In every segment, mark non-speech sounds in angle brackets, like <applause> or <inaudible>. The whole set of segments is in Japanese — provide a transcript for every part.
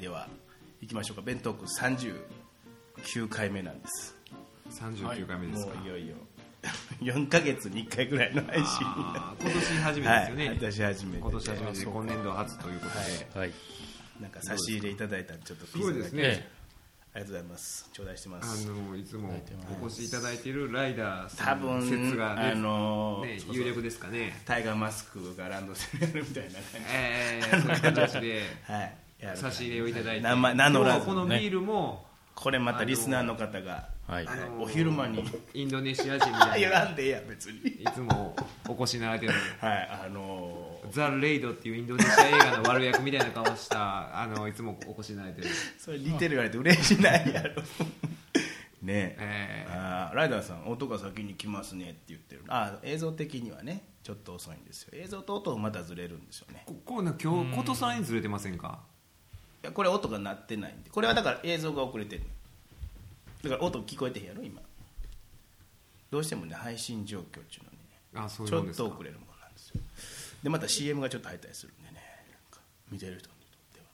では行きましょうか。弁当区39回目なんです。39回目ですか、もういよいよ4ヶ月に1回ぐらいの配信。今年初めてですよね、はい私初めて今年初めて今年度初ということで、はい。なんか差し入れいただいたんでちょっとすごいですね、えありがとうございます。頂戴してまあすのいつもお越しいただいているライダーさ多んの分説がね,、あのーね有力ですかね。タイガーマスクがランドセルやるみたいな感えー、そういう形でじ <laughs> はい差し入れをいただいて。名前名乗らずこのビールも、これまたリスナーの方がお昼間に。インドネシア人みたいな。<laughs> 言わんでええや別に。いつもお越しになられてるはいあのー。ザ・レイドっていうインドネシア映画の悪役みたいな顔したあのいつもお越しになられてる。それ似てる言われて嬉しないやろ。<laughs> ね。えーあーライダーさん音が先に来ますねって言ってる。あー映像的にはねちょっと遅いんですよ。映像と音がまたずれるんですよね。ここ今日ことさらにずれてませんか？いやこれ音が鳴ってないんで。これはだから映像が遅れてるだから音聞こえてへんやろ今。どうしてもね配信状況っていうのにねあそういちょっと遅れるものなんですよ。でまた CM がちょっと入ったりするんでねなんか見てる人にとっては。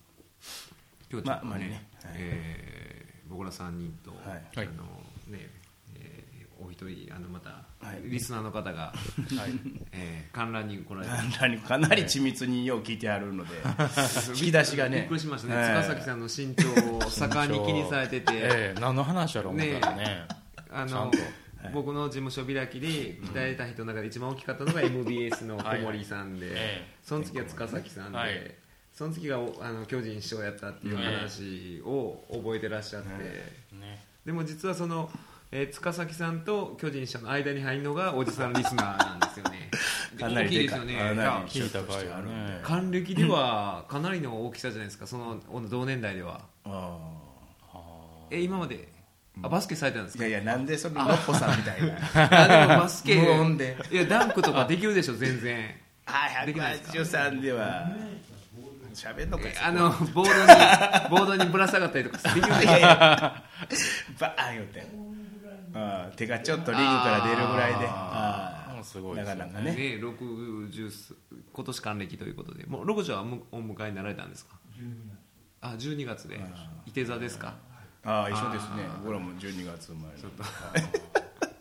今日ちょっとね,、まあまあねはい。えー僕ら3人と、はい。あのねえーお一人あのまた、はい。リスナーの方が、<laughs> えー観覧に来られて。かなりかなり緻密によう聞いてあるので <laughs> 引き出しがね。びっくりしましたね、はい塚崎さんの身長を盛んに気にされてて、<laughs> ええ。何の話やろう思ったらね。あの僕の事務所開きで鍛えた人の中で一番大きかったのが MBS の小森さんで、その次は塚崎さんで、はい。その次がおあの巨人師匠やったっていう話を覚えてらっしゃって、ね。でも実はその、えー塚崎さんと巨人師匠の間に入るのがおじさんリスナーなんですよね。<laughs> かなり大きいですよね。かなり聞いたかいよね。還暦ではかなりの大きさじゃないですか。その同年代では。あえ今まであバスケされてたんですか？ーいやいやなんでそののっぽさんみたいな。あでもバスケ無音で。いやダンクとかできるでしょ全然。はいできないですか？183では喋んのかあのボードにボードにぶら下がったりとかできるでしょバーン言うてあー手がちょっとリングから出るぐらいで。あー。すごいですよね。なかなかね。ね60今年還暦ということで。もう60はむお迎えになられたんですか？あ12月で。いて座ですか？ああ一緒ですね。僕らも12月生まれの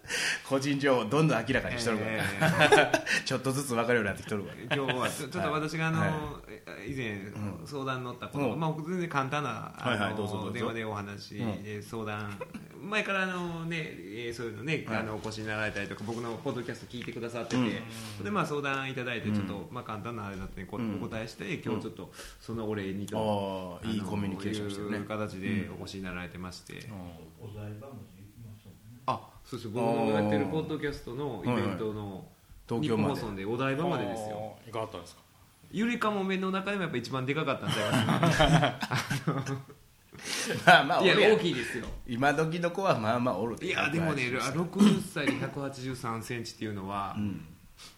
<laughs> 個人情報どんどん明らかにしとるから、え。<laughs> ちょっとずつ分かるようになってきとるから今日は。ちょちょっと私があの、はい。以前相談に乗ったこと、うん。まあ、全然簡単なあの、はいはいどうぞどうぞ。電話でお話、うん。えー相談。前からあの、ねえーそういうのね、はい。あのお越しになられたりとか僕のポッドキャスト聞いてくださってて、それでまあ相談いただいてちょっと、まあ、簡単なあれだって、お答えして今日ちょっとそのお礼にと、いいコミュニケーションしてるねいう形でお越しになられてまして、あそうです僕のやってるポッドキャストのイベントの、日東京まで。本放送でお台場までですよ。いかがったんですか？ゆりかもめの中でもやっぱ一番でかかったん。ちゃいますまあまあ大きいですよ。今時の子はまあまあおるいやでもね60歳で1 8 3センチっていうのは、うん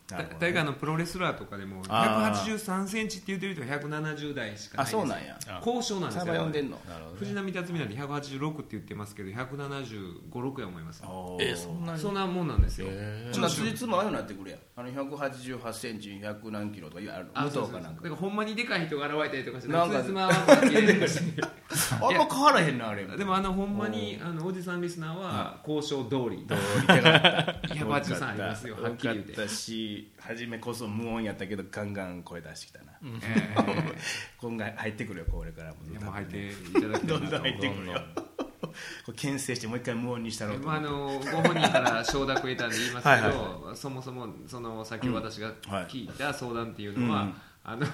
なたるほど大概あのプロレスラーとかでもあ1 8 3センチって言ってる人は170代しかない。あそうなんや。あ交渉なんですよ。サーバー呼んでんの。なるほど藤波辰巳なんて186って言ってますけど1756や思います。えそんなに？そんなもんなんですよ。えほなつじつもああいうのなってくるや。んあの188センチ100何キロとかいうある武藤かなんか。からほんまにでかい人が現れたりとかしてつじつま合わせて切れるし <laughs> あんま変わらへんなあれ。でもあのほんまにあのおじさんリスナーは交渉通り。通り手があった。<laughs> 183ありますよはっきり言って初めこそ無音やったけどガンガン声出してきたな、えー今回入ってくるよこれからもいやもう入っていただきたどんどんと入ってくるよ。これ牽制してもう一回無音にしたろうとまあ、あのご本人から承諾を得たんで言いますけどはいはそもそもその先ほど私がはい。聞いた相談っていうのは、うん。あの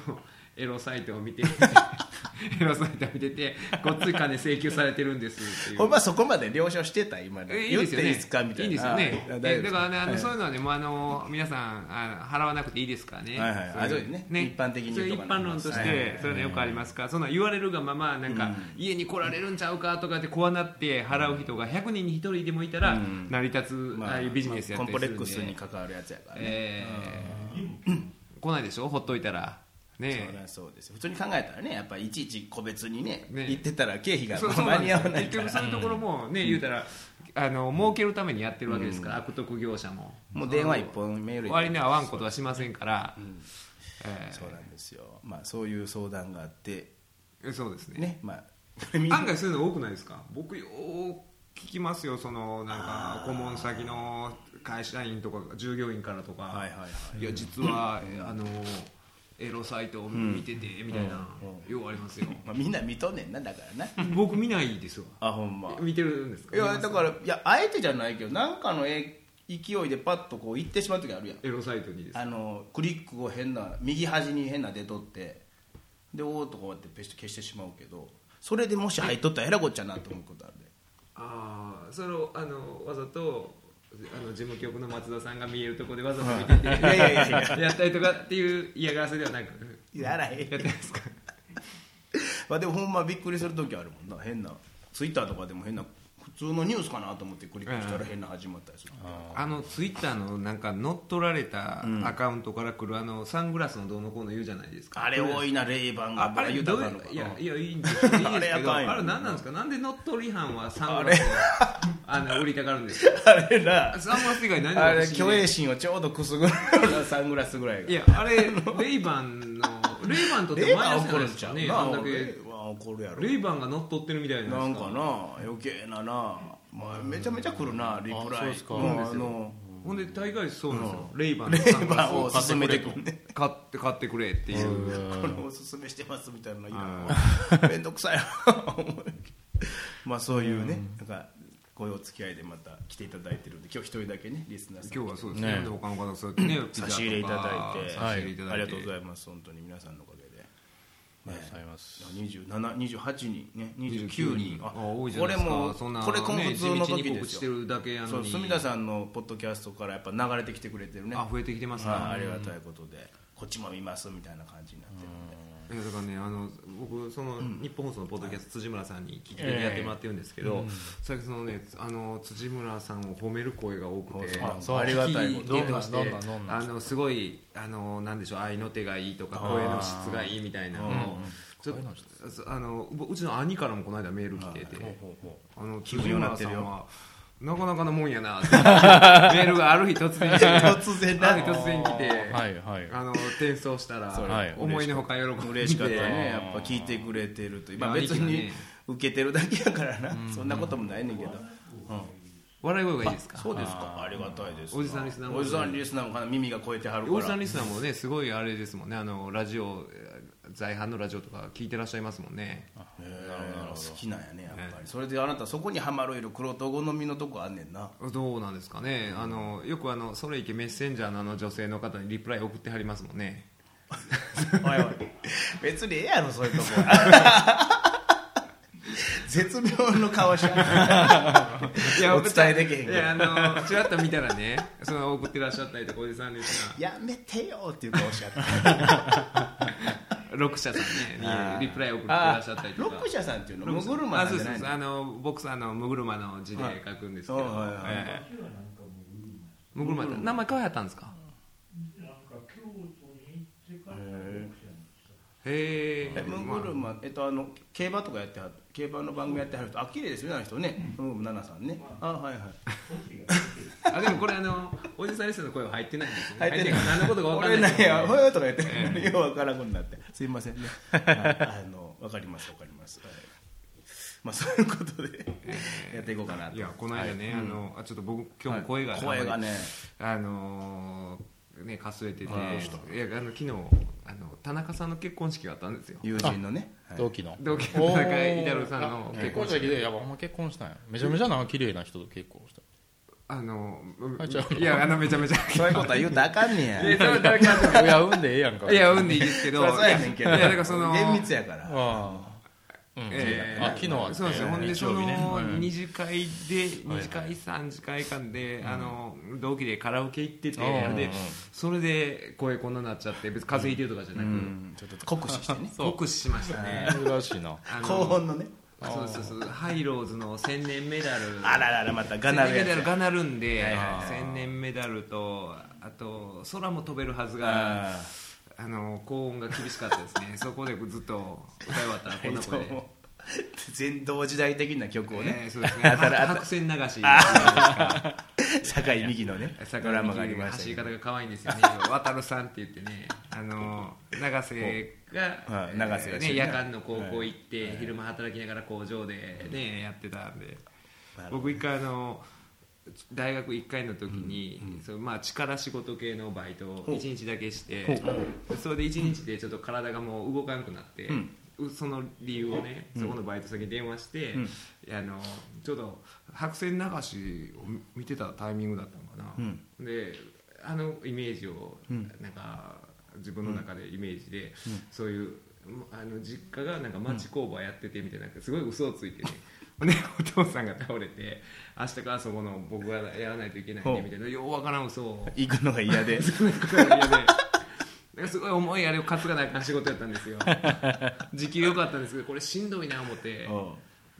エロサイトを見て <laughs> エロサイトを見ててごっつい金請求されてるんですっていう。ほんまそこまで了承してた今でえいいですよね。いいですかみたいな。いいですよね。だからねあの、はい。そういうのはねもうあの皆さんあ払わなくていいですからね。はいはい。あいそうですね。一般的に一般論として、はい。はいそういうのよくありますか。らそんな言われるがままなんか、家に来られるんちゃうかとかって怖なって払う人が100人に1人でもいたら、うん。成り立つ、まああいうビジネスやコンったりするんで、プレックスに関わるやつやからね、えー来ないでしょ？ほっといたらね。そりゃそうです。よ普通に考えたらねやっぱりいちいち個別にねね。言ってたら経費が間に合わないから。結局そういうところもね、言うたらあの儲けるためにやってるわけですから、悪徳業者も。もう電話一本メール割に合わんことはしませんから、えーそうなんですよ。まあそういう相談があって。えそうですね。ねまあ。<laughs> 案外そういうの多くないですか？僕よー聞きますよ。そのなんか顧問先の会社員とか従業員からとか、はいはいはい。いや実は、えあのエロサイトを見ててみたいな、ようありますよ。<laughs> まあ、みんな見とんねんなだからな。僕見ないですわ。あほんま。見てるんですか？いやだからいやあえてじゃないけどなんかのえ勢いでパッとこう行ってしまう時あるやん。エロサイトにですあのクリックを変な右端に変な出とってでおーっとこうやってペシッと消してしまうけどそれでもし入っとったらえらこっちゃなと思うことあるで。ああそれをあのわざとあの事務局の松田さんが見えるところでわざと見てて、い。やいやいやいやや。ったりとかっていう嫌がらせではなくやらへん。やってないですか？<laughs> まあでもほんまびっくりする時あるもんな。変なツイッターとかでも変な普通のニュースかなと思ってクリックしたら変な始まったりする、あのツイッターのなんか乗っ取られたアカウントから来るあのサングラスのどうのこうの言うじゃないですか。あれ多いなレイバンがああれ豊かのいやいやいいんですよ。いいんですあれけあれ何なんですか？なんで乗っ取り犯はサングラスをあの売りたがるんですか？あれな。サングラス以外何があれ虚栄心をちょうどくすぐるサングラスぐらいが。いやあれレイバンのレイバンとってマイナスないですかね。なあんだけ怒るやろ。レイバンが乗っ取ってるみたいなないんかな余計なな、まあ、めちゃめちゃ来るなリプライ。あそうですか。んあの。ほんで大概そうなんですよ、レイバンレイバンを勧めてくるね。買って買ってくれっていう。これおすすめしてますみたいなのいらんわ。めんどくさいな <laughs> まあそういうね、なんかこういうお付き合いでまた来ていただいてるんで今日一人だけねリスナーさん。今日はそうですね。ね。で他の方そうやってね差し入れいただいて。差し入れいただいて、ありがとうございます。本当に皆さんのおかげございます。2728人ね29 29人。人。あ多いじゃないですか。これもこれ今普通の時ですしてるだけやそうのに住田さんのポッドキャストからやっぱ流れてきてくれてるね。あ増えてきてますねはいありがたいことで。こっちも見ますみたいな感じになってるいやだからねあの僕その日本放送のポッドキャスト辻村さんに聞き手でやってもらってるんですけど、最近そのねあの辻村さんを褒める声が多くてあそう。ありがたいこと。あのすごいあのなんでしょう愛の手がいいとか声の質がいいみたいなの。をちょっとあのうちの兄からもこの間メール来ててあの辻ようになってるよ。村さんはなかなかのもんやなって。<laughs> メールがある日突然突然な。ある日突然来て。はいはい。あの転送したら、はい思いのほか喜んで嬉しかったね。やっぱ聞いてくれてると。まあいや別に受けてるだけやからな。そんなこともないねんけど。うん。笑い声がいいですか？そうですか。ありがたいです。おじさんリスナーも。おじさんリスナーもかな。耳が超えてはるから。おじさんリスナーもねすごいあれですもんね。あのラジオえー在阪のラジオとか聞いてらっしゃいますもんね。好きなんやねやっぱり。それであなたそこにはまるいる黒と好みのとこあんねんな。どうなんですかね。あのよくあのそれいけメッセンジャーのあの女性の方にリプライ送ってはりますもんね。<laughs> おいおい。別にええやろそういうとこ。<laughs> 絶妙の顔しちゃいお伝えできへんけど。いやあのちらっと見たらねその送ってらっしゃったりとかおじさんですがやめてよっていう顔しちゃった六社さんねにリプライ送ってらっしゃったりとか。ロック社さんっていうの？ムグルマあなんじゃないの？そうそうそう。あの僕さんのムグルマの字で書くんですけど、ムグルマ名前変わったんですか？へええムグルマえっとあの競馬とかやってはる競馬の番組やってはる人あ綺麗ですよねあの人ね。ムグルマ奈々さんね。あ。はいはい。<laughs> あでもこれあのおじさんリストの声は入ってないんですよね。入ってない。何のことか分かん俺ない。ねやほよとか言って、ようわからんことになって。すいませんね。はい。あのわかりますわかります、はい。まあそういうことでやっていこうかなと。いやこの間ね、あのあちょっと僕今日も声が、声がね。あのーねかすれてて、はい。いやあの昨日あの田中さんの結婚式があったんですよ。友人のね。はい。同期の。同期の田中至さんの。結結婚式でやっぱほんま結婚したんや。めちゃめちゃな綺麗な人と結婚した。あのいやあのめちゃめちゃ。そういうことは言うたらあかんねや。いや田中さんいや産んでええやんか。いや、うんでいいですけど。そうやねんけど。いや、だからその。厳密やからえーあ昨日はそうなんですよ。ほんで、その日曜日ね。うん二次会で、二次会、三次会間で、あの、同期でカラオケ行ってて、それで声こんなになっちゃって、別に風邪ひいてるとかじゃなく、うん。ちょっと酷使してね。酷使しましたね。珍しいな。あの高音のね。そうそうそう、ハイローズの千年メダル。あらららまたガナルメダルがなるんで千年メダルと、あと、空も飛べるはずが、ああの高音が厳しかったですね。<laughs> そこでずっと歌い終わったらこんな声で、ー全同時代的な曲をね。えーそうですね。<laughs> 白線流し。ですか堺美紀のね。坂ドラマがありま走りしたけど。方が可愛いんですよね。渡るさんって言ってね。<laughs> あの永瀬が、はい永瀬がね、ね夜間の高校行って、はい。昼間働きながら工場でね、やってたんで。僕一回あの大学1回の時に、そのまあ、力仕事系のバイトを1日だけしてそれで1日でちょっと体がもう動かなくなって、うその理由をねそこのバイト先に電話して、ん。あのちょっと白線流しを見てたタイミングだったのかな、であのイメージをなんか自分の中でイメージで、そういうあの実家がなんか町工場やっててみたいなすごい嘘をついてねで <laughs> お父さんが倒れて明日からそこの僕がやらないといけないんでみたいな。ようわからん嘘を。行くのが嫌で。そんなことが嫌で。すごい重いあれを担がないかん仕事やったんですよ。<laughs> 時給良かったんですけどこれしんどいな思って。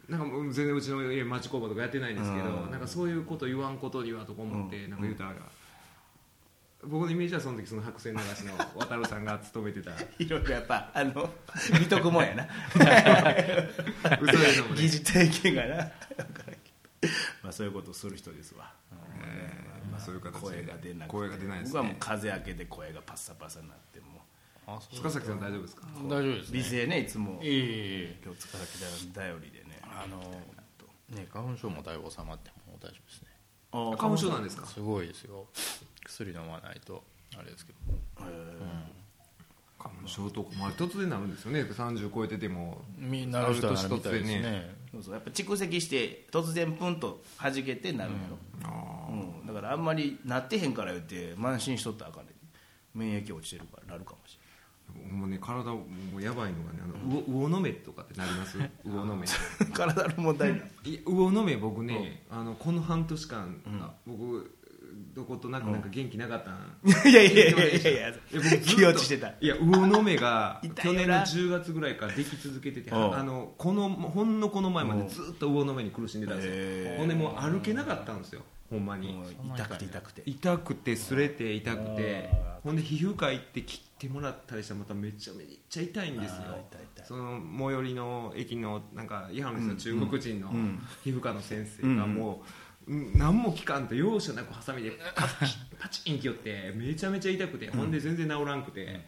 なんかもう全然うちの家町工場とかやってないんですけどうん。なんかそういうこと言わんことにはとか思ってなんか言うたら僕のイメージはその時その白線流しの渡るさんが勤めてた。<laughs> いろいろやっぱあの <laughs> 見とくもんやな。嘘いうのもね。<laughs> 疑似体験がな。わからんけどまあそういうことをする人ですわ。えーまあそういう形で。声が出なくて。声が出ないです僕はもうね風開けで声がパッサパサになっても。あそう。塚崎さん大丈夫ですか？大丈夫ですね。美声ねいつも。いえいえいえ。今日塚崎頼りでね。あのね花粉症もだいぶ収まってもう大丈夫ですね。あ花粉症なんですか？すごいですよ薬飲まないとあれですけど。花粉症とか、まあ、突然なるんですよね。30超えてても。みなる人はなるみたいですね。そうそう。やっぱ蓄積して突然プンと弾けてなるやろ、うん。だからあんまりなってへんから言って慢心しとったらあかんね免疫落ちてるからなるかもしもうね体もうやばいのがねあの魚魚の目とかってなります？<laughs> 魚の目。れん体の問題魚の目僕ね、あのこの半年間、あ僕どことなくなんか元気なかったん、いやいやいやいやいや。いや僕ずっと気落ちしてた。いや魚の目が去年のよな10月ぐらいからでき続けててうん。あのこのほんのこの前までずっと魚の目に苦しんでたんですよ。ほんでもう歩けなかったんですよ。ほんまに。痛くて痛くて。痛くて擦れて痛くて。あほんで皮膚科行って切ってもらったりしたらまためちゃめちゃ痛いんですよ。その最寄りの駅のなんかイハンですよ、中国人のん。皮膚科の先生うん。がもう、うん何も効かんと容赦なくハサミでパチンパチンきよってめちゃめちゃ痛くて、ほんで全然治らんくて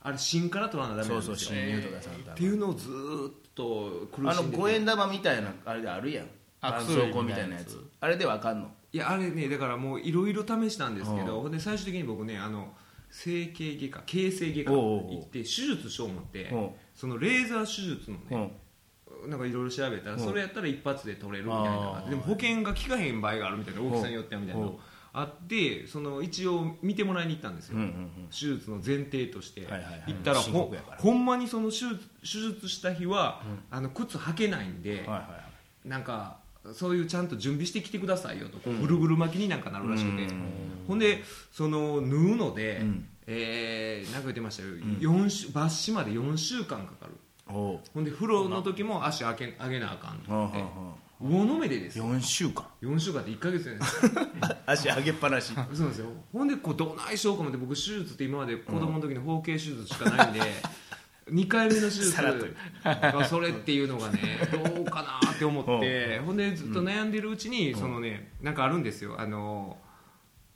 あれ芯から取らなダメなんですよ。そうそう侵入とかさっていうのをずーっと苦あのしんでて。五円玉みたいなあれであるやん。あ絆創膏みたいなやつ。あれでわかんの？いやあれねだからもういろいろ試したんですけど、ほんで最終的に僕ねあの整形外科形成外科行って手術しよう思ってそのレーザー手術のね、なんかいろいろ調べたらうん。それやったら一発で取れるみたいなでも保険が効かへん場合があるみたいな大きさによってはみたいなのあってその一応見てもらいに行ったんですよ、手術の前提として。行ったらほほんまにその手術手術した日は、あの靴履けないんで、なんかそういうちゃんと準備してきてくださいよとぐるぐる巻きになんかなるらしくて、ほんでその縫うので、うん。えーなんか言ってましたよ、四週抜歯まで4週間かかるほんで風呂の時も足上げ上げなあかんって。あは魚の目でです。よ4週間。4週間って1か月じゃないですか足上げっぱなし。<laughs> そうなんですよ。ほんでこうどないしようかもって僕手術って今まで子供の時の包茎手術しかないんで、2回目の手術。がそれっていうのがねどうかなって思って。ほんでずっと悩んでるうちに、そのねなんかあるんですよ。あの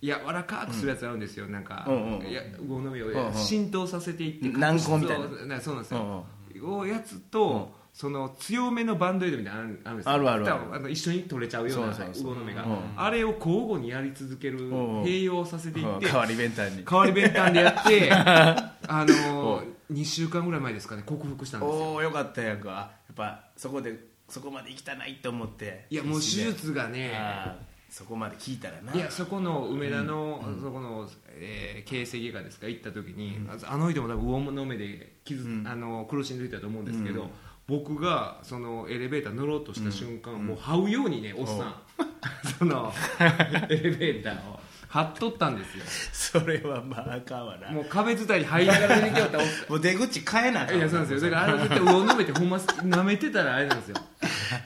柔らかくするやつあるんですよ、なんか、うんうんうん。いや魚の目をうんうん。浸透させていって軟膏みたいな。そうなんですよ、うんおやつと、その強めのバンドエイドみたいなのあるあるんですよ。あるあるあの一緒に取れちゃうようなそうそうそう。魚の目が、うん。あれを交互にやり続ける、うん。うん併用させていって代わり弁当に。代わり弁当でやって <laughs> あのー、2週間ぐらい前ですかね克服したんですよ。おおよかったやんかやっぱそこでそこまで行きたないと思って。いやもう手術がねそこまで聞いたらな。いやそこの梅田の、そこの、えー形成外科ですか行った時に、あの人も多分魚の目で傷、あの苦しんでいたと思うんですけど、僕がそのエレベーター乗ろうとした瞬間、もう這うようにねおっさん。<laughs> そのエレベーターを張っとったんですよ。<laughs> それはまああかんわな。もう壁伝いに入りながら出てきよった <laughs> 出口変えなあかんいやそうなんですよ。だからあれ絶対魚の目ってほんま舐めてたらあれなんですよ。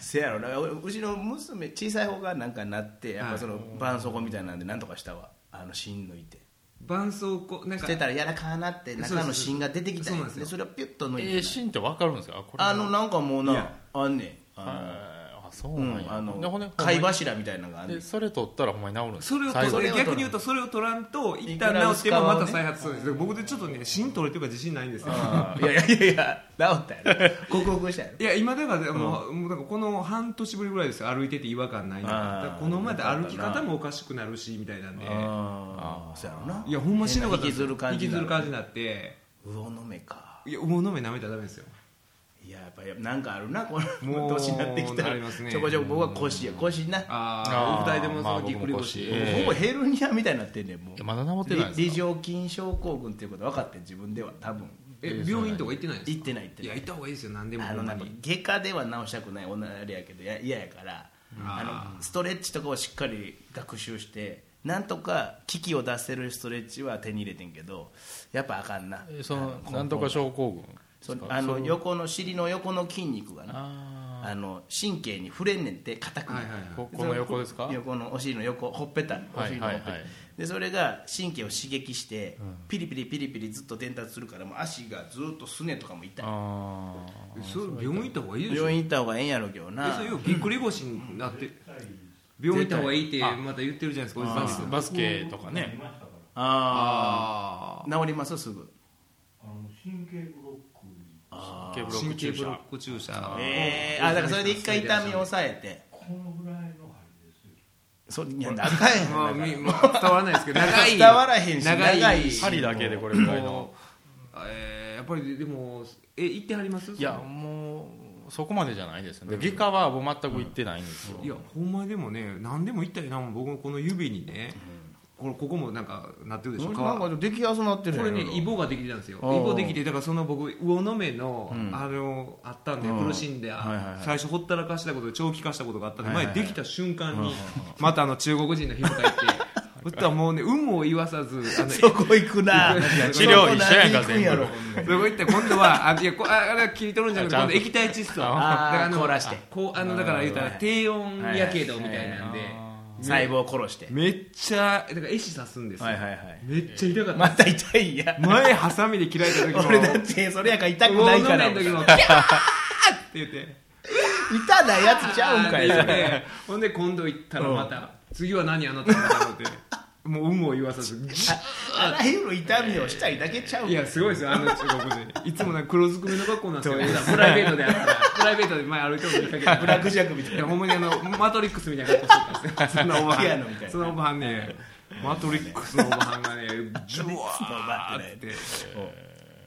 せやろなううちの娘小さい方がなんかなってやっぱその絆創膏みたいなんでなんとかしたわ。あの芯抜いて絆創膏なんかしてたらやらかなって中の芯が出てきたんですよ。でそれをピュッと抜いてえー、芯って分かるんですか？これ。あのなんかもうなあんねん。あはいそうなんや、うんあの貝柱みたいなのがあるでそれ取ったらほんまに治るんですそれを逆に言うとそれを取らんと一旦治ってもまた再発する。んです僕でちょっとね芯取れていうか自信ないんですよ。いやいやいやいや治ったやろ克服したやろいや今だからもう,、もうだからこの半年ぶりぐらいですよ歩いてて違和感ないのがあーだからこの前で歩き方もおかしくなるしみたいなんでああそうやろないやほんましんどかった引きずる感じにななって魚の目かいや魚の目舐めたらダメですよいややっぱりなんかあるなこもうの年になってきたら。ね。ちょこちょこ僕は腰や腰な。お二人でもそまあのぎっくり腰、腰。ええほぼヘルニアみたいになってんねんもう。まだ治ってないんですか？理常筋症候群っていうこと分かってん自分では多分。え病院とか行ってないんですか？行ってない行ってない。いや行った方がいいですよ何でも。あのなんか外科では治したくない女あれやけどや嫌やからあのストレッチとかをしっかり学習してなんとか機器を出せるストレッチは手に入れてんけどやっぱあかんな。えそのあなんとか症候群？あの横の尻の横の筋肉がなああの神経に触れんねんって硬くなる。はいはいはい。ここの横ですか？横のお尻の横ほっぺたお尻のほっぺた、はいはいはいでそれが神経を刺激して、ピリピリピリピリずっと伝達するからもう足がずっとすねとかも痛いあそれ病院行った方がいいでしょ？病院行った方がええんやろうけどえなそれよぎっくり腰になって病院行った方がいいってまた言ってるじゃないですかバスケとかね。あああ治りますすぐ。あの神経あケーブロッ神ク注射。経ブロック注射。ええあだからそれで一回痛みを抑えて。このぐらいの針ですよ。そいや長いまあみ <laughs> まあ伝わらないですけど長い。伝わらへんし長い。長い。針だけでこれぐらいの。もう。えーやっぱりでもえ行ってはります？いやもうそこまでじゃないですね。で外科はもう全く行ってないんですよ。いやほんまにでもね何でも行ったよな。僕もこの指にねこれここもなんかなってるでしょ？なんかできやすなってるこれねイボができてたんですよ。イボできてだからその僕魚の目の、うん。あのあったんでうん。苦しんで、はいはいはい。最初ほったらかしたことで長期化したことがあったんで、はい前できた瞬間に、またあの中国人の皮膚科行って <laughs> そしたらもうね有無を言わさずあの <laughs> そこ行くな。治療一緒やんか全そこ行って今度はあいやこああれは切り取るんじゃなくて液体窒素。だからあの凍らして。こうあのだから言ったら低温やけどみたいなんで、細胞を殺して。めっちゃだから絵師刺すんですよ、はいはいはい。めっちゃ痛かった、また痛いんや。前ハサミで切られた時も俺だってそれやから痛くないから。魚の目の時もキャーって言って。痛ないやつちゃうんかいそれ。でほんで今度行ったらまた、次は何あなたのと思ってもう有無を言わさずあらゆる痛みをしたいだけちゃう。んいやすごいですよ。あの中国人いつもなんか黒ずくめの格好なんですプライベートであったらプライベートで前歩いても見かけたブラックジャックみたいなほんまにあのマトリックスみたいな格好してたんですよ。そんなおばはノみたいな。んそのおばはんね。マトリックスのおばはんがねジュワーって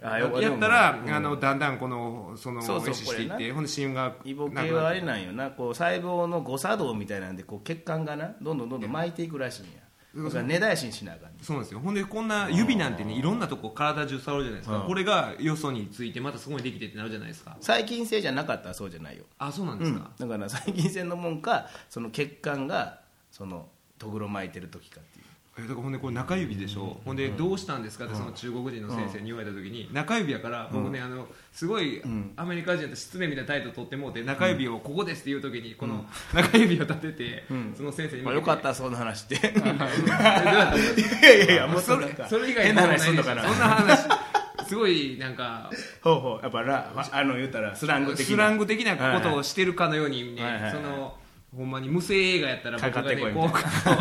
あやったら、あのだんだんこのそのそうそうしていってほんで心がイボ系はあれなんよな。こう細胞の誤作動みたいなんでこう血管がなどんどんどんどん。巻いていくらしいんやだから根絶やしにしなあかんねそうなんですよ。ほんでこんな指なんてねいろんなとこ体中触るじゃないですか、うん。これがよそについてまたそこにできてってなるじゃないですか。細菌性じゃなかったらそうじゃないよ、あそうなんですうん、か、だから細菌性のもんかその血管がそのとぐろ巻いてる時かえだからほんでこれ中指でしょ、ほんでどうしたんですかってその中国人の先生に言われた時に中指やから僕ねあのすごいアメリカ人だと失礼みたいな態度取ってもうて中指をここですっていう時にこの中指を立ててその先生にまあ、よかったそんな話って。<laughs> いやいやいやもうそそれそれ以外変な話すんのそんなかな話。すごいなんかほうほう。やっぱらあの言ったらスラング的な。スラング的なことをしてるかのようにね、そのほんまに無声映画やったら僕がねかかってこいみこたいう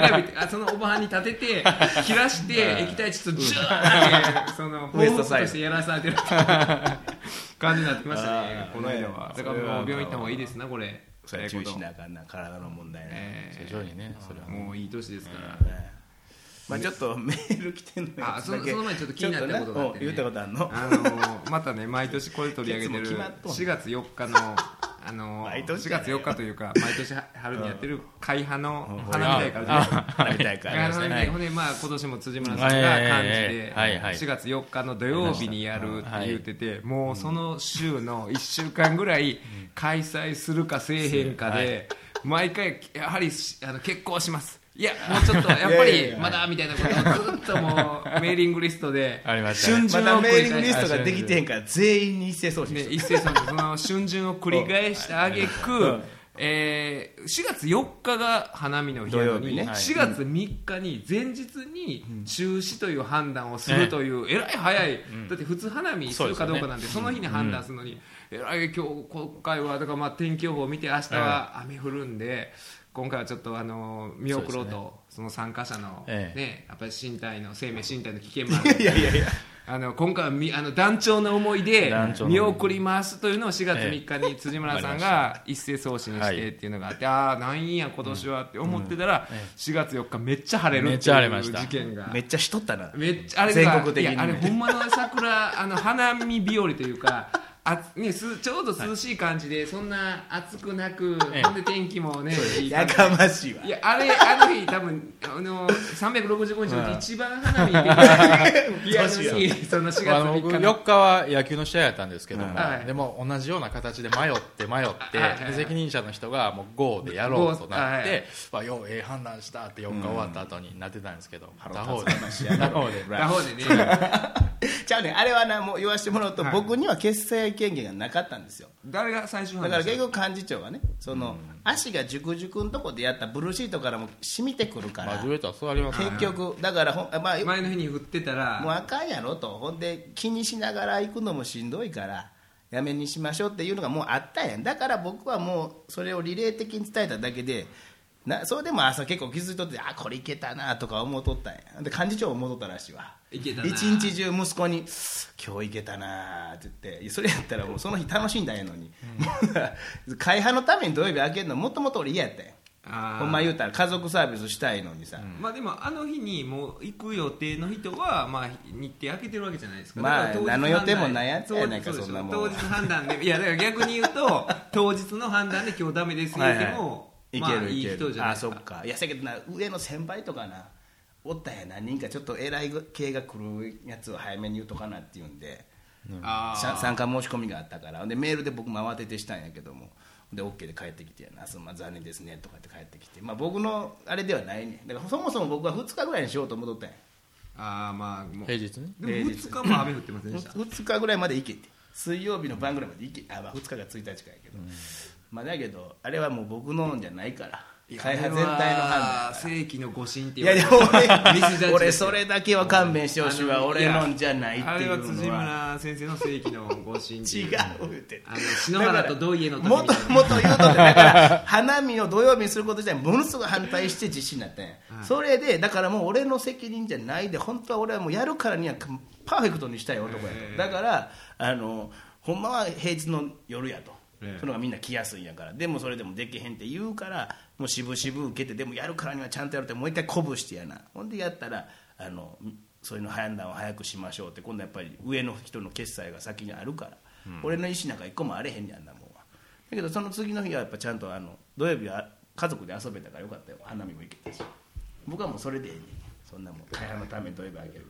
中指 <laughs> あそのおばはんに立てて切らして液体窒素ジューってそのウエストサイド報復としてやらされてる感じになってましたね。この間は。ねだからもう病院行った方がいいですなこれ。それは注意しなあかんな体の問題ね、え徐々にねそれは。ーもういい年ですから、まあちょっとメール来てんのやあつだけ。そその前にちょっと気になったことがあって言ったことあんの。あのーまたね毎年これ取り上げてるケツも決まっとん4月4日のあのー毎年。4月4日というか <laughs> 毎年春にやってる会派のうん。花火大会花火ほんでまあ今年も辻村さんが幹事はいではいはい。4月4日の土曜日にやるって言っててもうその週の1週間ぐらい開催するかせえへんかで毎回やはりあの結婚しますいやもうちょっとやっぱりまだみたいなことをずっともうメーリングリストで。ありましたねま春巡をだメーリングリストができてへんから全員に一斉送信ね、して一斉さんとその春巡を繰り返したあげくえー、4月4日が花見の日なのに、ねはい。4月3日に前日に中止という判断をするという、えらい早い、だって普通花見するかどうかなんてその日に判断するのに、えらい今日今回はだからまあ天気予報を見て明日は雨降るんで。今回はちょっとあの見送ろうとその参加者の、ええ。ね、やっぱり身体の生命身体の危険もあるいやいやいや。あの今回はみあの団長の思いで見送りますというのを4月3日に辻村さんが一斉送信しはいてっていうのがあって、ああなんいや今年はって思ってたら、4月4日めっちゃ晴れるめっっていうちゃ晴れました。事件が。めっちゃしとったな。めっちゃあれ全が国的に。あれほんまの桜あの花見日和というかあね、すちょうど涼しい感じで、そんな暑くなく、ええ。ほんで天気もねいい感じやかましいわ。いやあれあの日多分あの365日のうち一番花見 <laughs> できるピアノにその4月あの3僕日の。4日は野球の試合やったんですけども、はい。でも同じような形で迷って迷って、はいはいはい。で責任者の人がもう GO でやろうとなって、はいまあ、ようええ判断したって4日終わった後になってたんですけど、腹他方で他方で他方でね。<laughs> ちゃうねん。あれはなもう言わせてもらうと、はい。僕には権限がなかったんですよ。誰が最終だ判断した？から結局幹事長がねその、足が熟熟のとこでやったブルーシートからも染みてくるから、まあ10とは座りますね結局だからほん、まあ、前の日に振ってたらもうあかんやろとほんで気にしながら行くのもしんどいからやめにしましょうっていうのがもうあったんやんだから僕はもうそれをリレー的に伝えただけでなそれでも朝結構気づいとってあこれいけたなとか思うとったんや。で幹事長も思うとったらしいわ。いけたな。一日中息子に「今日いけたな」って言って。それやったらもうその日楽しんだんやのに、<laughs> 会派のために土曜日開けるのもともと俺嫌やったんや。ほんま言うたら家族サービスしたいのにさ、まあでもあの日にもう行く予定の人はまあ日程開けてるわけじゃないですか。まあ何の予定もないやつやないかそんなもん。当日判断でいやだから逆に言うと当日の判断で今日ダメですよってもいまあいいけるいける。人じゃないですか。あそっか。いやせやけどな上の先輩とかなおったんや何人かちょっと偉い系が来るやつを早めに言うとかなっていうんであー。さ参加申し込みがあったから。でメールで僕も慌ててしたんやけどもで OK で帰ってきて「あすんま残念ですね」とかって帰ってきて、まあ、僕のあれではないね。だからそもそも僕は2日ぐらいにしようと思っとったんや。あーまあもう平日ねでも2日も雨降ってませんでした。2日ぐらいまで行けて。水曜日の晩ぐらいまで行け。あ、まあ、2日が1日かやけど、まあだけどあれはもう僕のんじゃないから。開発全体の判断正規の誤審ってい言われてやでも <laughs> 俺俺それだけは勘弁してほしいわ。あの俺のんじゃないってあれは。いうのは辻村先生の正規の誤審っていう。<laughs> 違うって。あの篠原と土井への時もとみたいな。もと言うとってだから花見を土曜日にすること自体ものすごい反対して実施になったんや、それでだからもう俺の責任じゃないで本当は俺はもうやるからにはパーフェクトにしたい男やと、ええ。だからあのほんまは平日の夜やと、ええ。その方がみんな来やすいんやから。でもそれでもできへんって言うからもう渋々受けてでもやるからにはちゃんとやるってもう一回鼓舞してやな。ほんでやったらあのそういうの判断を早くしましょうって今度やっぱり上の人の決済が先にあるから、俺の意思なんか一個もあれへんねやんなもんは。だけどその次の日はやっぱちゃんとあの土曜日は家族で遊べたからよかったよ。花見も行けたし。僕はもうそれでええねん。そんなもん。会派のために土曜日あげる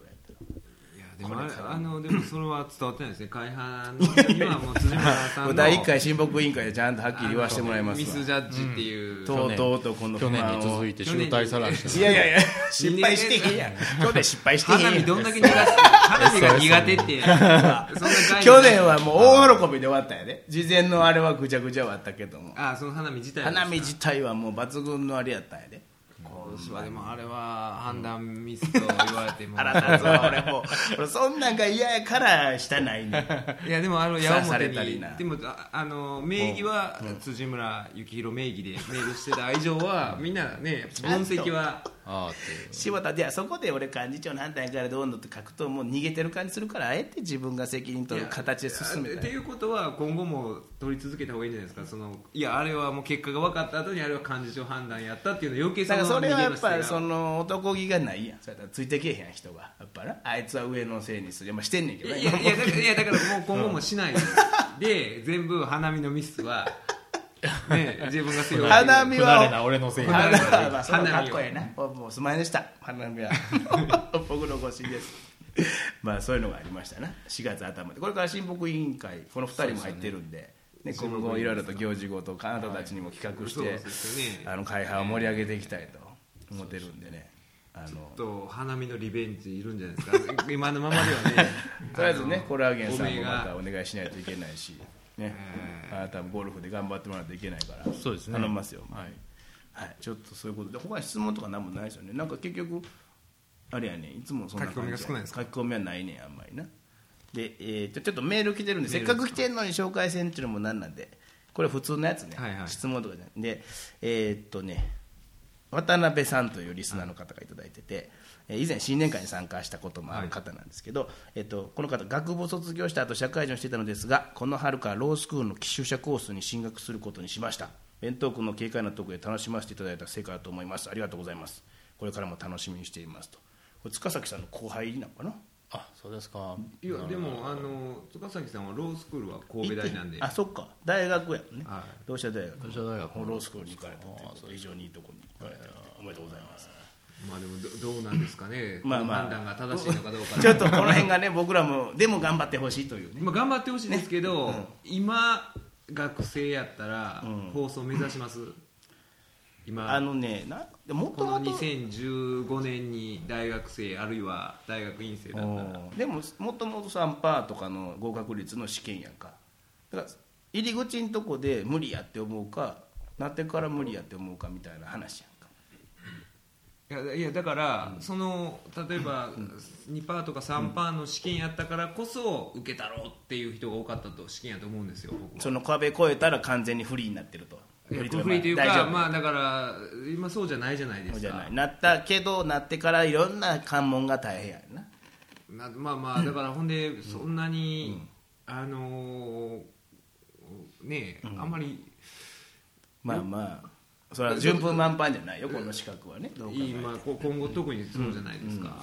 でもあのでもそれは伝わってないですね。<laughs> 会派の時はもう辻村さんの。<laughs> 第1回親睦委員会でちゃんとはっきり言わせてもらいますミスわジャッジっていう、とうとうとこの去年不満をに続いて集大さらいしていやいやいや失敗してへんやん。去年失敗してへんやん。花火どんだけ苦手花火が苦手って <laughs> 去年はもう大喜びで終わったんやね事前のあれはぐちゃぐちゃはあったけども。あその花火自体花見自体はもう抜群のあれやったんやで今年はでもあれは判断ミスと言われても。腹立つわ俺も。<laughs> そんなんが嫌やからしたないねん。<laughs> いやでもあの矢面でもああの名義は辻村幸宏名義でメールしてた以上はみんなね分析は柴田でそこで俺幹事長の反対からどうのって書くともう逃げてる感じするからあえて自分が責任取る形で進めたっていうことは今後も取り続けた方がいいんじゃないですか。そのいやあれはもう結果が分かった後にあれは幹事長判断やったっていうのを余計だからそれはやっぱりりその男気がないやん。それついてけえへん人がやっぱなあいつは上のせいにする。まあしてんねんけいどね。やいやいやだからいやだからもう今後もしないで全部花見のミスはね自分が背負う。花見不慣れはな俺のせい。花だ見は。かっこええな。もうすまんでした花見は。僕の腰です。まあそういうのがありましたな。4月頭で。これから親睦委員会この2人も入ってるんで。ね、今後いろいろと行事ごとあなたたちにも企画して、ですよね。あの会派を盛り上げていきたいと思ってるんでね。あのと花見のリベンジいるんじゃないですか。今のままではね。<laughs> とりあえずねコラーゲンさんもまたお願いしないといけないしね。えあなたもゴルフで頑張ってもらわないといけないから。そうですね。頼みますよ。はい。はい、ちょっとそういうこと。で他に質問とか何もないですよね。なんか結局あれやねいつもそんな感じ書き込みが少ないですか？書き込みはないねあんまりな。で、えーとちょっとメール来てるんでせっかく来てんのに紹介せんっていうのもなんなんで。これ普通のやつね、はいはい。質問とかじゃない。でえーっとね渡辺さんというリスナーの方がいただいてて、えー以前新年会に参加したこともある方なんですけど、えっとこの方学部卒業した後社会人をしていたのですがこの春からロースクールの奇襲者コースに進学することにしました。弁当君の軽快なトークで楽しませていただいた成果だと思います。ありがとうございます。これからも楽しみにしていますと。これ塚崎さんの後輩なのかな？あそうですか。いやでもあの塚崎さんはロースクールは神戸大なんであそっか。大学やもんね、はい。同志社大学。同志社大学。ロースクールに行かれたということで非常にいいところに行かれた。おめでとうございますまあでもどどうなんですかね？まあまあ。判断が正しいのかどうかちょっとこの辺がね僕らもでも頑張ってほしいというね。まあ頑張ってほしいですけど、今学生やったらうん。放送目指します、今。あのねなもことのもと2015年に大学生あるいは大学院生だったら。でももともと3パーとかの合格率の試験やんか。だから入り口のとこで無理やって思うかなってから無理やって思うかみたいな話やん。かいやいやだから、その例えば2パーとか3パーの試験やったからこそ受けたろうっていう人が多かったと試験やと思うんですよその壁越えたら完全にフリーになってると。フリーというかまあだから今そうじゃないじゃないですか。なったけどなってからいろんな関門が大変やんな。なまあまあだからほんでそんなに、あのーねえ、あんまりまあまあそれは順風満帆じゃないよこの資格はね。どう考えてもいいまあこ今後特にそうじゃないですか、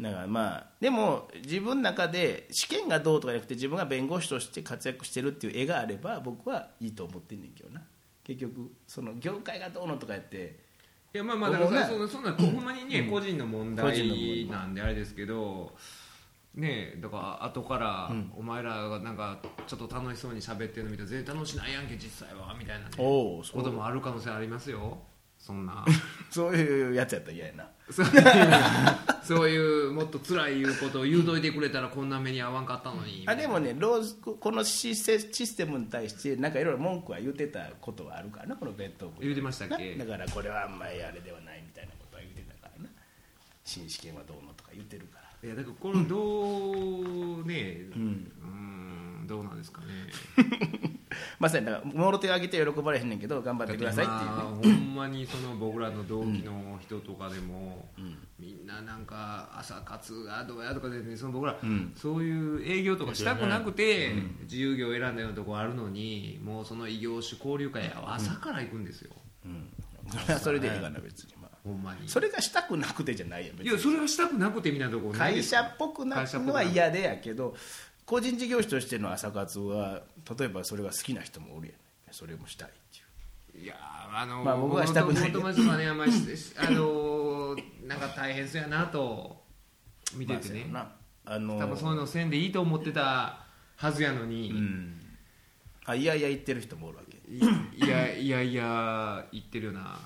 だからまあでも自分の中で試験がどうとかじゃなくて自分が弁護士として活躍してるっていう絵があれば僕はいいと思ってんねんけどな。結局その業界がどうのとかやって。いやまあまあだから僕もねそそんなほんまにね、個人の問個人の問題題なんであれですけどねえだから後から、お前らがなんかちょっと楽しそうに喋ってるの見て全然楽しないやんけ実際はみたいな、ね、おおそともある可能性ありますよ。そんな。<laughs> そういうやつやったら嫌やな。そういう <laughs> そういうもっと辛い言うことを言うといてくれたらこんな目に遭わんかったのにあでもねローズこのシステシステムに対してなんかいろいろ文句は言ってたことはあるからなこの弁当部言うてましたっけ？なだからこれはあんまりあれではないみたいなことは言ってたからな。新試験はどうのとか言ってるからいやだからこれどうねううんんどうなんですかね。<laughs> まさにだからもろ手を挙げて喜ばれへんねんけど頑張ってくださいっていう。ねまあほんまにその僕らの同期の人とかでも、みんななんか朝活がどうやとかで、ね、その僕ら、ん。そういう営業とかしたくなくて、自由業を選んだようなとこあるのにもうその異業種交流会は朝から行くんですよ、うん。それはそれでいいかな別に、まあ、ほんまに。それがしたくなくてじゃないやん別に。いやそれがしたくなくてみたいなとこないです会社っぽくなるのは嫌でやけど個人事業主としての朝活は例えばそれが好きな人もおるやん。それもしたいっていう。いやーあのーまあ僕はしたくない。友達ねあんまりししあのーなんか大変そうやなと見ててね、まあ、あの多分そういうのせんでいいと思ってたはずやのに、うん。あいやいや言ってる人もおるわけ。いいやいやいや言ってるよな、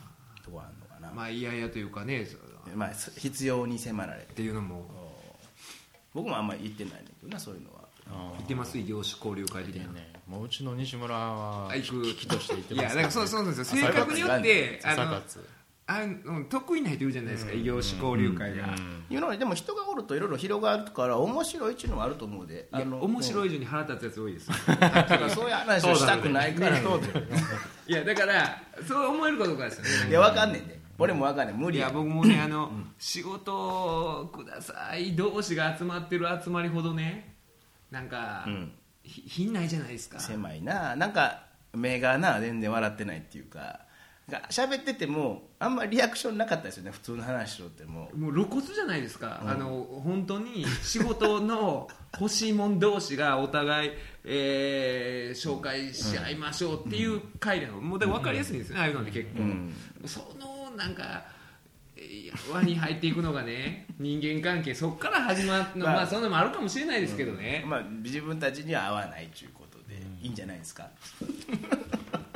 まあいやいやというかねまあ、必要に迫られて。ていうのも。僕もあんまり言ってないんだけどなそういうのは。言ってます？異業種交流会的な、でね。もううちの西村はあ行く。危機として言っています。やだからそうそうなんですよ。性格によってあのあの得意な人いるじゃないですか、異業種交流会が、いうのにでも人がおるといろいろ広がるから面白いっていうのもあると思うで。いや面白いい以上に腹立つやつ多いです。だからそういう話をしたくないから。<laughs> ね。いやだからそう思えるかどうかですよね。いやわかんねんで俺もわかんねん無理や。いや僕もねあの、仕事ください。同士が集まってる集まりほどね。なんか、ん。ひ品ないじゃないですか。狭いな。なんか目がな全然笑ってないっていうか。が喋っててもあんまりリアクションなかったですよね。普通の話しろっても。もう露骨じゃないですか、あの本当に仕事の <laughs> 欲しいもん同士がお互い、えー紹介し合いましょうっていう会なの、もうだから分かりやすいんですね、ああいうのって結構、ん。そのなんかえー輪に入っていくのがね人間関係そこから始まるの、まあまあ、そんなのもあるかもしれないですけどね、まあ自分たちには合わないということでいいんじゃないですか？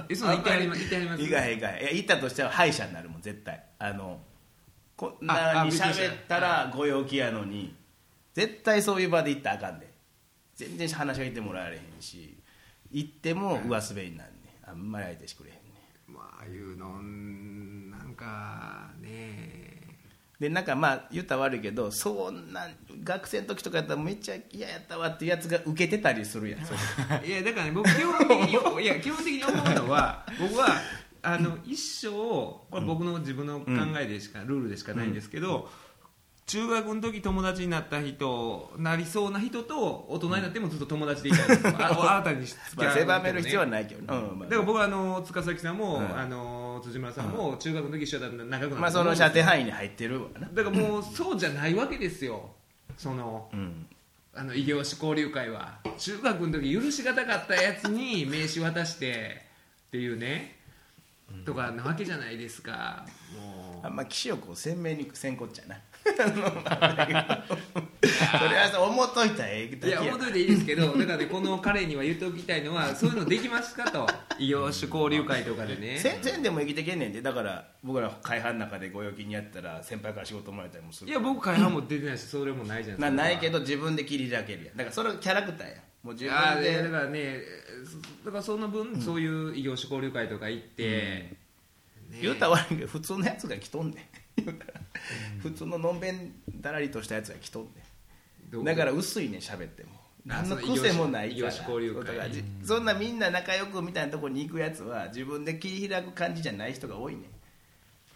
えそう言ってはります言ってはります？いかへんいかへんいや言ったとしたら敗者になるもん絶対。あのこんあなに喋ったらご陽気やのに絶対そういう場で言ったらあかんで。全然話しかけてもらわれへんし行っても上滑りになんねん。あんまり相手してくれへんねん。まあああいうのんかねでなんかまあ言ったら悪いけどそんな学生の時とかやったらめっちゃ嫌やったわっていうやつが受けてたりするやんいやだからね僕基本的に <laughs> いや基本的に思うのは僕はあの一生これ僕の自分の考えでしか、ルールでしかないんですけど、中学の時友達になった人なりそうな人と大人になってもずっと友達でいたいですよ、あ新たに付きまあ合う狭める必要はないけどね、だから僕はあの塚崎さんも、うん。あの辻村さんも中学の時一緒だったんで仲良くなったまあその射程範囲に入ってるわな。だからもうそうじゃないわけですよ。そのうん。あの異業種交流会は。中学の時許しがたかったやつに名刺渡してっていうね、とかなわけじゃないですか。もあんま岸をこう鮮明にせんこっちゃなそれはさ思っといたらええういや思っといていいですけどだからねこの彼には言っておきたいのはそういうのできますかと。<laughs> 異業種交流会とかでね。せんせんでも生きてけんねんで。だから僕ら会派の中でご用気にやったら先輩から仕事もらえたりもする。いや僕会派も出てないしそれもないじゃないですかなないけど自分で切り開けるやん。だからそれはキャラクターや。もう自あ分で。だからねそだからその分、そういう異業種交流会とか行って、ね。言うたら悪いけど普通のやつが来とんねん言うたら普通ののんべんだらりとしたやつが来とんねだから薄いねん喋っても。あ何の癖もないから。そんなみんな仲良くみたいなところに行くやつは自分で切り開く感じじゃない人が多いね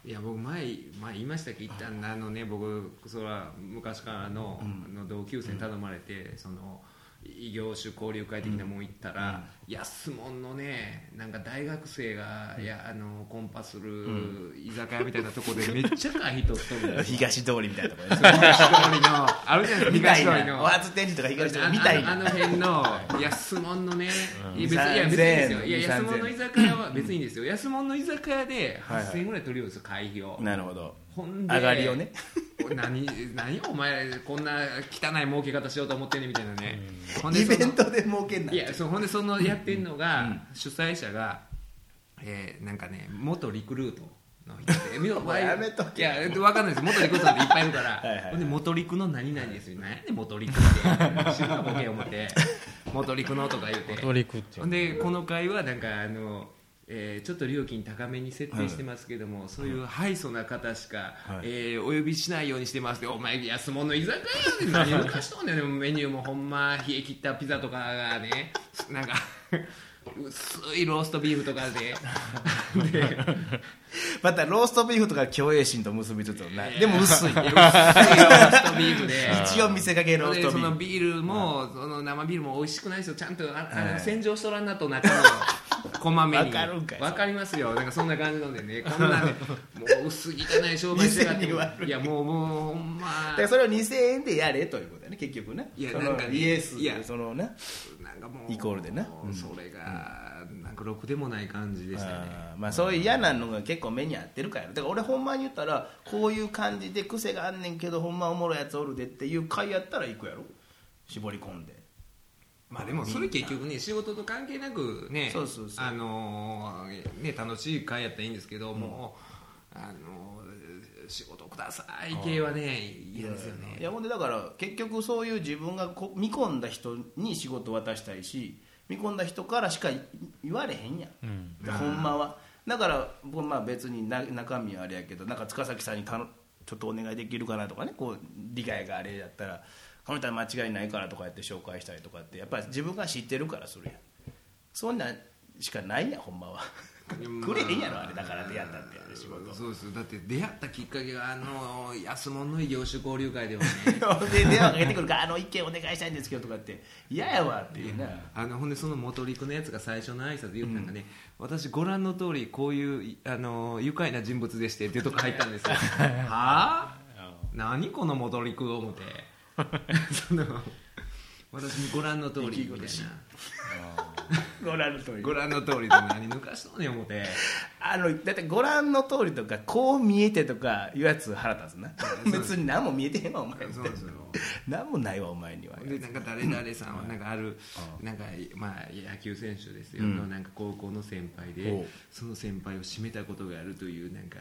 ん。いや僕前前言いましたっけ？一旦あのね僕それは昔からの,、あの同級生に頼まれて、その異業種交流会的なもん行ったら、安物のねなんか大学生が、いやあのコンパする居酒屋みたいなとこで <laughs> めっちゃかい人とるんですよ。東通りみたいなところで東通りのあるじゃないですか東通りの。とか東通りみたい。あのあなの辺の安物のね、いや別にいや3000別にですよ。いや円安物の居酒屋は別にですよ。安物の居酒屋ではいはい8000円ぐらい取るようですよ会費をなるほど上がりをね。<laughs> 何何お前こんな汚い儲け方しようと思ってんねんみたいなね。ほんでイベントで儲けんないやそうほんでそのやってんのが、主催者が、えーなんかね元リクルートの人で。<laughs> やめとけいや分かんないです。元リクルートなんていっぱいいるから。<laughs> はいはいほんで元リクの何々ですよ。何やねん元リクって。知らんボケ思って。元リクのとか言うて。トリックって。いうほんでこの会はなんかあの、えーちょっと料金高めに設定してますけども、そういう敗訴な方しか、はい。えーお呼びしないようにしてます。お前安物の居酒屋で <laughs> 何抜かしとんねん。メニューもほんま冷え切ったピザとかがねなんか <laughs> 薄いローストビーフとかで。で <laughs> またローストビーフとか共栄心と結びつつなでも薄い。薄いローストビーフで。一応見せかけローストビーフ。ビールも、その生ビールも美味しくないですよ。ちゃんとあはい。洗浄しとらんなと中のこまめに。わかるんかい。わかりますよ。なんかそんな感じなんでね。こんなね <laughs> もう薄汚い商売してがってい。いやもうもうほんま。だからそれを2000円でやれということだね。結局ねいやなんかねイエスいやそのねなんかもうイコールでな。それがなんかろくでもない感じでしたよねまあそういう嫌なのが結構目に合ってるから。だから俺ほんまに言ったらこういう感じで癖があんねんけどほんまおもろいやつおるでっていう回やったら行くやろ。絞り込んでまあでもそれ結局ね仕事と関係なくねあのーね楽しい会やったらいいんですけどもあのー仕事ください系はね嫌ですよね。いやほんでだから結局そういう自分がこ見込んだ人に仕事を渡したいし見込んだ人からしか言われへんやん、ほんまは。だから僕まあ別にな中身はあれやけどなんか塚崎さんにたのちょっとお願いできるかなとかねこう理解があれやったらこの人は間違いないからとかやって紹介したりとかってやっぱり自分が知ってるからするやん。そんなんしかないやんほんまは。くれへんやろあれだから出会ったって仕事。そうですだって出会ったきっかけがあの安物の異業種交流会ではね。<laughs> で電話かけてくるから「あの一件お願いしたいんですけど」とかって嫌やわっていうなあのほんでその元陸のやつが最初の挨拶言ったのがね、私ご覧の通りこういういあの愉快な人物でしてっていうとこ入ったんですよ。<laughs> はあ？何この元陸を思ってその私にご覧の通りみたいな。ご覧の通り。ご覧の通りで何抜かしとんねん思って。あのだってご覧の通りとかこう見えてとかいうやつ腹立つな。別に何も見えてへんわお前って。そうですよ何もないわお前には。でなんか誰々さんはなんかあるなんかまあ野球選手ですよ、うん。なんか高校の先輩ほでう。その先輩を締めたことがあるというなんか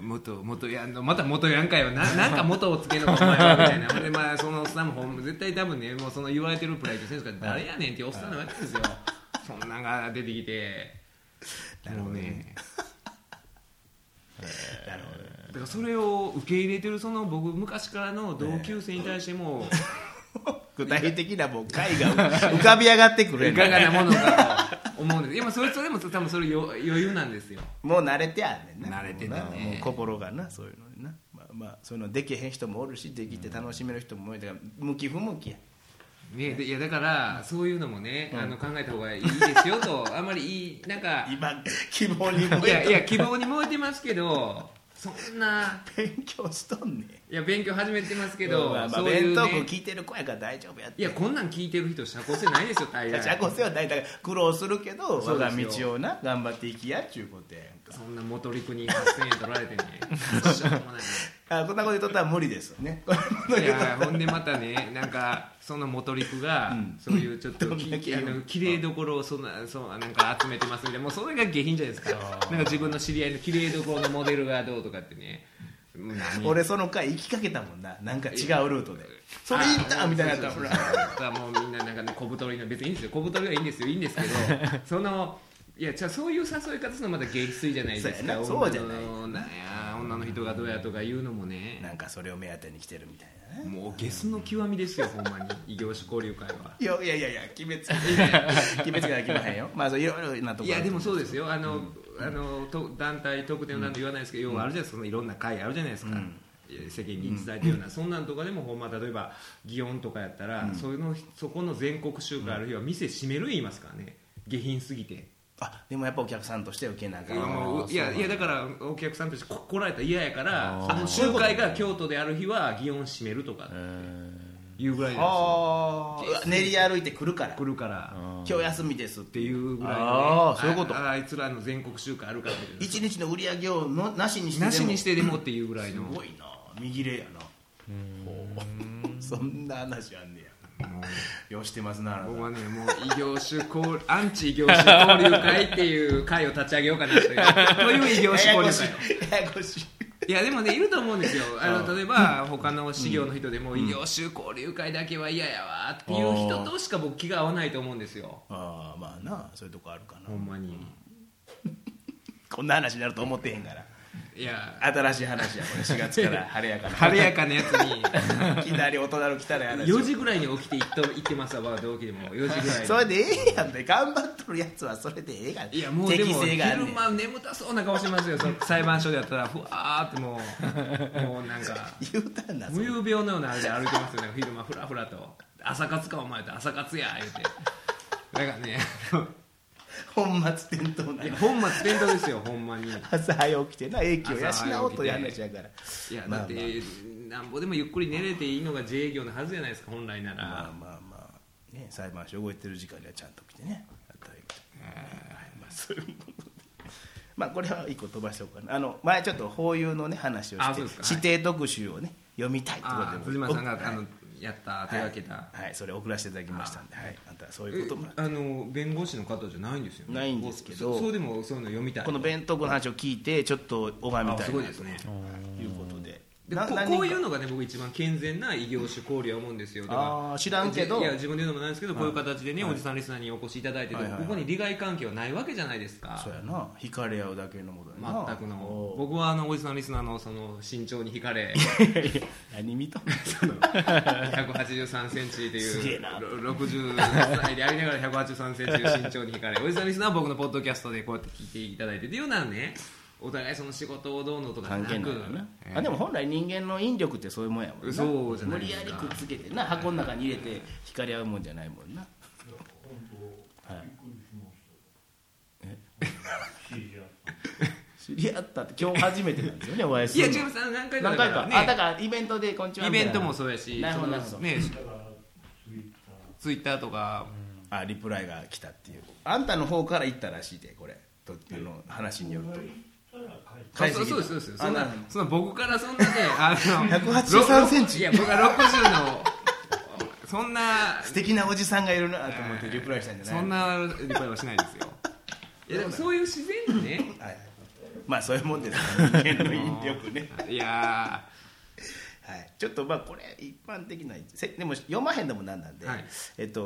元元やんのまた元やんかよ。ななんか元をつけるのかお前はみたいな。ほんでまあそのおっさんも絶対多分ねもうその言われてるプライド選手が誰やねんっていうおっさんなわけですよ。そんなんが出てきて。もうね。なるほど。だからそれを受け入れてるその僕昔からの同級生に対しても <laughs> 具体的なもう回が浮かび上がってくるやん。いかがなものかと思うんです。いやまあそれそれも多分それ余余裕なんですよ。もう慣れてやんねんな。慣れてたねもう心がなそういうのにな。まあまあそういうのできへん人もおるしできて楽しめる人も多い。だから向き不向きや。ね、でいやだからそういうのもね、あの考えた方がいいですよとあんまりいいなんか <laughs> 今希望に向いやいや希望に燃えてますけどそんな。勉強しとんねん。いや勉強始めてますけど、まあまあそういう、弁当ね、聞いてる子やから大丈夫やって。いやこんなん聞いてる人社交性ないですよ大概。社交性は大体苦労するけどそう我ですよ。が道をな頑張っていきやっちゅうことやんか。そんな元陸に8000円取られてね。ど <laughs> うしようもない。あこんなこと言っとったら無理ですよね。いやほんでまたねなんかその元陸が、うん。そういうちょっとき <laughs> どんな気分あの綺麗どころをそんなそうなんか集めてますみたいな。もうそれが下品じゃないですか。<laughs> なんか自分の知り合いの綺麗どころのモデルがどうとかってね。俺その回行きかけたもんな。なんか違うルートで。それ行ったみたいなやったらもうみんななんかね小太りの別にいいんですよ。小太りはいいんですよ。いいんですけど <laughs> そのいやじゃあそういう誘い方するのまた芸粋じゃないですか。そうじゃない。女の人がどうやとか言うのもね。なんかそれを目当てに来てるみたいなね。もうゲスの極みですよ <laughs> ほんまに。異業種交流会は。いやいやいや決めつけ <laughs> 決めつけなきゃいけまへんよ。まあそういろいろなところいやでもそうですよ。あの、あのと団体特典をなんて言わないですけど、要はあるじゃないですか。そのいろんな会あるじゃないですか、うん。世間に伝えてるような、<laughs> そんなんとかでもほんま例えば祇園とかやったら、そういうのそこの全国集会ある日は店閉める言いますからね。下品すぎて。あでもやっぱお客さんとして受けなあかん。もういやいやだからお客さんとしてこ来られたら嫌やからあその集会が京都である日は祇園閉めるとかいうぐらいなんですよ。ああ練り歩いてくるから。来るから今日休みですっってていうぐらいの、ね、あーそういうこと。ああいつらの全国集会あるからみたいな。一日の売り上げをのなしにしてでも。なしにしてでもっていうぐらいすのごいな。右霊やな。<laughs> そんな話あんねやようしてますな僕はねもう異業種交アンチ異業種交流会っていう会を立ち上げようかなという。<laughs> という異業種交流会。ややこしい。いやでもねいると思うんですよ。あの例えば他の事業の人でも異業種交流会だけは嫌やわっていう人としか僕気が合わないと思うんですよ。ああまあなそういうとこあるかな。ほんまに。<laughs> こんな話になると思ってへんからいや。新しい話やこれ4月から <laughs> 晴れやかな。晴れやかなやつに。いきなり大人の来たら話4時ぐらいに起きて行っと行ってますわ同期でも。4時ぐらいに。それでええやんって頑張っとるやつはそれでええがいやもうでも昼間眠たそうな顔してますよその裁判所でやったらふわーってもうもうなんか <laughs> 言うたんだ無遊病のようなあれで歩いてますよね。昼間ふらふらと。朝活かお前って朝活や言うて。だからね <laughs> <laughs> 本末転倒な本末転倒ですよほんまに。い朝早起きてな英気を養おうという話やから。やだって、まあまなんぼでもゆっくり寝れていいのが自営業のはずじゃないですか本来なら、まあまあまあ。ね裁判所動いてる時間にはちゃんと来てね。やったらいいけどはい。まあそういうことで。まあこれは一個飛ばしておくかなあの前ちょっと法有のね話をして指定特集をね読みたいってことでああ辻間さんが、はいあのやった手がけた、はい、はいそれ送らせていただきましたんではい。あんたそういうこともえあの弁護士の方じゃないんですよね？ないんですけどそそうでもそういうの読みたい。この弁当の話を聞いてちょっと拝みあたいな。とすごいですね。いうことででここういうのがね僕一番健全な異業種交流は思うんですよ。だから知らんけど。いや自分で言うのもなんですけど、こういう形でね、おじさんリスナーにお越しいただいてて、はいはいはい。ここに利害関係はないわけじゃないですか。そうやな。惹かれ合うだけのものやな全くの。僕はあのおじさんリスナーのその身長に惹かれ。<laughs> 何見とん183 <laughs> センチというすげえな。ろ60歳でありながら183センチという身長に惹かれ。おじさんリスナーは僕のポッドキャストでこうやって聞いていただいて。っていうのはねお互いその仕事をどうのとかなく関係ないよな、ええあでも本来人間の引力ってそういうもんやもんな。そうじゃない無理やりくっつけてな箱の中に入れて惹かれ合うもんじゃないもんな。はい。知り合った。って今日初めてなんですよねお会いするの。いや違いますあの何回か何回か、ねあだからイベントでこんにちは。イベントもそうやしなるほどなるほど。ねツイッターとか。あリプライが来たっていう。あんたの方から行ったらしいでこれ。とあの話によるとあそうそうですそうです。そんなそんな僕からそんなねあの183センチ。いや僕は60のそんな素敵なおじさんがいるなと思ってリプライしたんじゃないそんなリプライはしないですよ。<laughs> いやでもそういう自然にね。はい。まあそういうもんです。から人間の引力ね。<laughs> いやはい、ちょっとまあこれ一般的なせでも読まへんでもなんなんで、はい。えっと